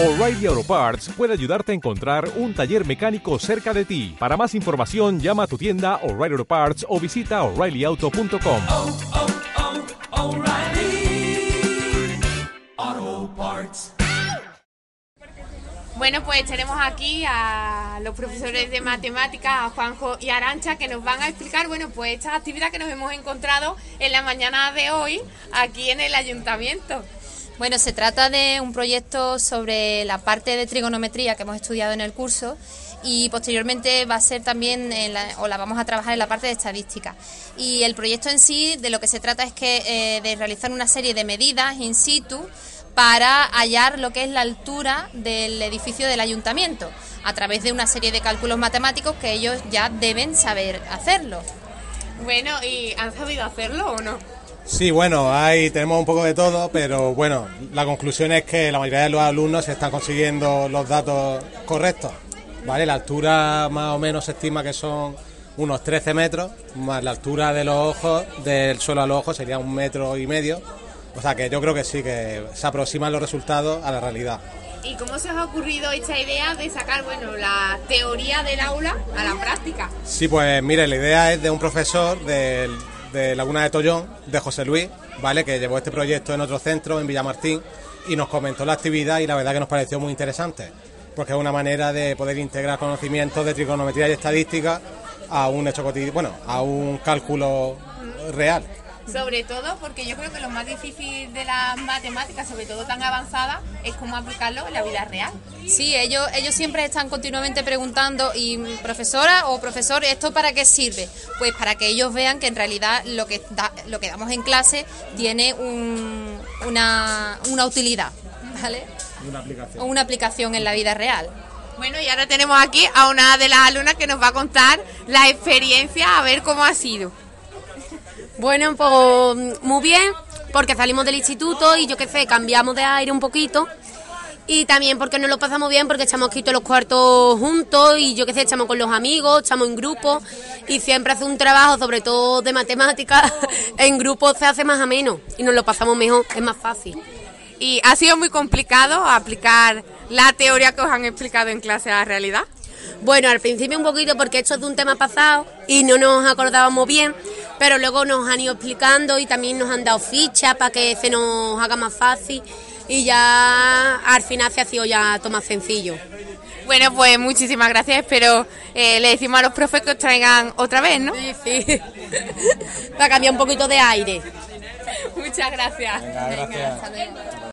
O'Reilly Auto Parts puede ayudarte a encontrar un taller mecánico cerca de ti. Para más información, llama a tu tienda O'Reilly Auto Parts o visita oreillyauto.com. oh, oh, O'Reilly Auto Parts. Bueno, pues tenemos aquí a los profesores de matemáticas, a Juanjo y Arancha, que nos van a explicar, bueno, pues esta actividad que nos hemos encontrado en la mañana de hoy aquí en el ayuntamiento. Bueno, se trata de un proyecto sobre la parte de trigonometría que hemos estudiado en el curso y posteriormente va a ser también, o la vamos a trabajar en la parte de estadística. Y el proyecto en sí, de lo que se trata es que eh, de realizar una serie de medidas in situ para hallar lo que es la altura del edificio del ayuntamiento, a través de una serie de cálculos matemáticos que ellos ya deben saber hacerlo. Bueno, ¿y han sabido hacerlo o no? Sí, bueno, ahí tenemos un poco de todo, pero bueno, la conclusión es que la mayoría de los alumnos están consiguiendo los datos correctos. ¿Vale? La altura más o menos se estima que son unos 13 metros, más la altura de los ojos, del suelo a los ojos sería un metro y medio. O sea que yo creo que sí, que se aproximan los resultados a la realidad. ¿Y cómo se os ha ocurrido esta idea de sacar, bueno, la teoría del aula a la práctica? Sí, pues mire, la idea es de un profesor del- de, Laguna de Tollón, de José Luis, ¿vale? Que llevó este proyecto en otro centro, en Villamartín, y nos comentó la actividad y la verdad que nos pareció muy interesante, porque es una manera de poder integrar conocimientos de trigonometría y estadística a un hecho cotidiano, bueno, a un cálculo real. Sobre todo porque yo creo que lo más difícil de las matemáticas, sobre todo tan avanzadas, es cómo aplicarlo en la vida real. Sí, ellos, ellos siempre están continuamente preguntando, y profesora o profesor, ¿esto para qué sirve? Pues para que ellos vean que en realidad lo que, da- lo que damos en clase tiene un- una, una utilidad, ¿vale? Una aplicación. O una aplicación en la vida real. Bueno, y ahora tenemos aquí a una de las alumnas que nos va a contar la experiencia, a ver cómo ha sido. Bueno, pues muy bien, porque salimos del instituto y yo qué sé, cambiamos de aire un poquito. Y también porque nos lo pasamos bien, porque echamos quito los cuartos juntos y yo qué sé, echamos con los amigos, echamos en grupo y siempre hace un trabajo, sobre todo de matemáticas, en grupo se hace más ameno y nos lo pasamos mejor, es más fácil. ¿Y ha sido muy complicado aplicar la teoría que os han explicado en clase a la realidad? Bueno, al principio un poquito porque esto es de un tema pasado y no nos acordábamos bien, pero luego nos han ido explicando y también nos han dado fichas para que se nos haga más fácil y ya al final se ha sido ya todo más sencillo. Bueno, pues muchísimas gracias. Espero eh, le decimos a los profes que os traigan otra vez, ¿no? Sí, sí. para cambiar un poquito de aire. Muchas gracias. Venga, gracias. Hasta luego.